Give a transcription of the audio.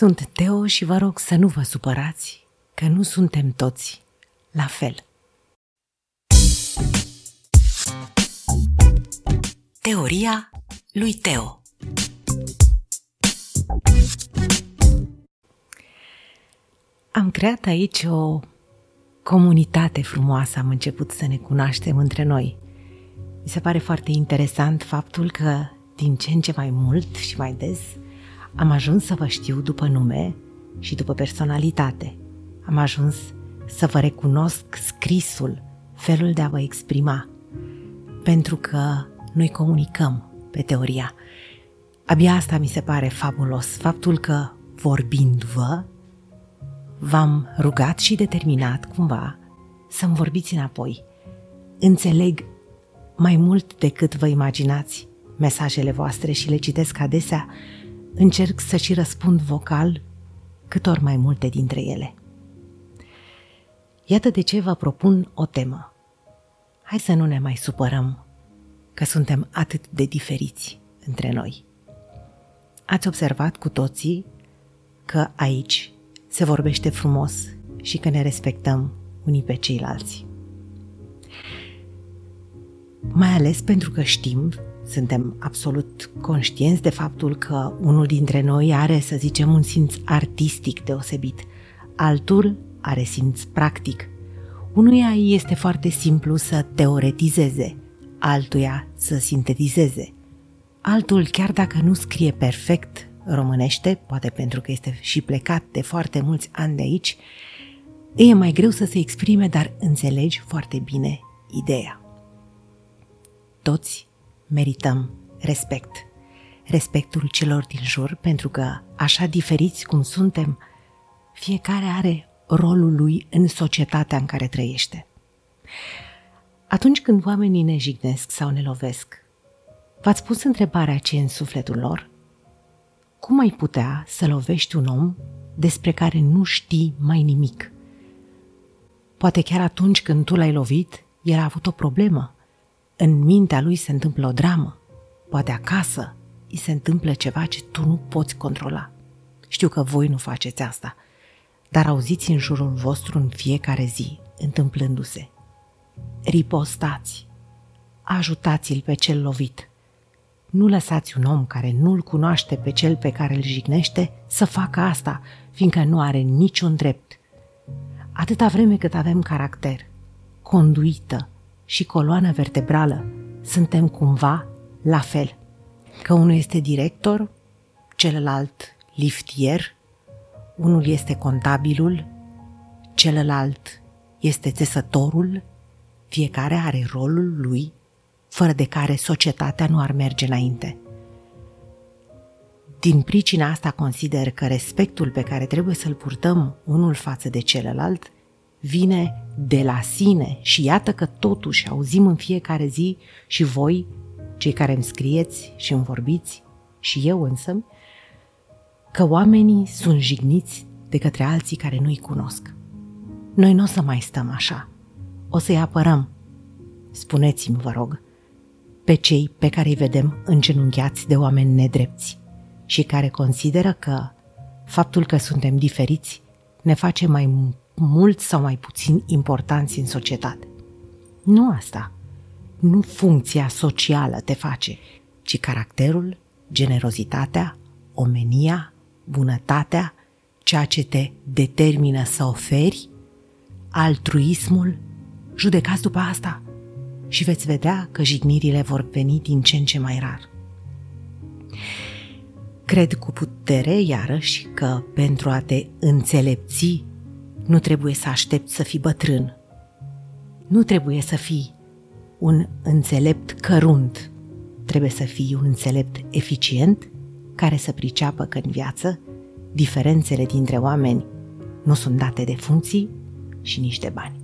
Sunt Teo și vă rog să nu vă supărați că nu suntem toți la fel. Teoria lui Teo Am creat aici o comunitate frumoasă, am început să ne cunoaștem între noi. Mi se pare foarte interesant faptul că din ce în ce mai mult și mai des am ajuns să vă știu după nume și după personalitate. Am ajuns să vă recunosc scrisul, felul de a vă exprima, pentru că noi comunicăm pe teoria. Abia asta mi se pare fabulos, faptul că vorbind-vă, v-am rugat și determinat cumva să-mi vorbiți înapoi. Înțeleg mai mult decât vă imaginați mesajele voastre și le citesc adesea încerc să și răspund vocal cât ori mai multe dintre ele. Iată de ce vă propun o temă. Hai să nu ne mai supărăm că suntem atât de diferiți între noi. Ați observat cu toții că aici se vorbește frumos și că ne respectăm unii pe ceilalți. Mai ales pentru că știm suntem absolut conștienți de faptul că unul dintre noi are, să zicem, un simț artistic deosebit, altul are simț practic. Unuia este foarte simplu să teoretizeze, altuia să sintetizeze. Altul, chiar dacă nu scrie perfect românește, poate pentru că este și plecat de foarte mulți ani de aici, e mai greu să se exprime, dar înțelegi foarte bine ideea. Toți merităm respect. Respectul celor din jur, pentru că, așa diferiți cum suntem, fiecare are rolul lui în societatea în care trăiește. Atunci când oamenii ne jignesc sau ne lovesc, v-ați pus întrebarea ce în sufletul lor? Cum ai putea să lovești un om despre care nu știi mai nimic? Poate chiar atunci când tu l-ai lovit, el a avut o problemă în mintea lui se întâmplă o dramă. Poate acasă îi se întâmplă ceva ce tu nu poți controla. Știu că voi nu faceți asta, dar auziți în jurul vostru în fiecare zi, întâmplându-se. Ripostați, ajutați-l pe cel lovit. Nu lăsați un om care nu-l cunoaște pe cel pe care îl jignește să facă asta, fiindcă nu are niciun drept. Atâta vreme cât avem caracter, conduită, și coloana vertebrală suntem cumva la fel. Că unul este director, celălalt liftier, unul este contabilul, celălalt este țesătorul, fiecare are rolul lui, fără de care societatea nu ar merge înainte. Din pricina asta consider că respectul pe care trebuie să-l purtăm unul față de celălalt vine de la sine și iată că totuși auzim în fiecare zi și voi, cei care îmi scrieți și îmi vorbiți, și eu însă, că oamenii sunt jigniți de către alții care nu-i cunosc. Noi nu o să mai stăm așa. O să-i apărăm. Spuneți-mi, vă rog, pe cei pe care îi vedem îngenunchiați de oameni nedrepți și care consideră că faptul că suntem diferiți ne face mai mult sau mai puțin importanți în societate. Nu asta. Nu funcția socială te face, ci caracterul, generozitatea, omenia, bunătatea, ceea ce te determină să oferi, altruismul, judecați după asta și veți vedea că jignirile vor veni din ce în ce mai rar. Cred cu putere, iarăși, că pentru a te înțelepți nu trebuie să aștepți să fii bătrân. Nu trebuie să fii un înțelept cărunt. Trebuie să fii un înțelept eficient care să priceapă că în viață diferențele dintre oameni nu sunt date de funcții și nici de bani.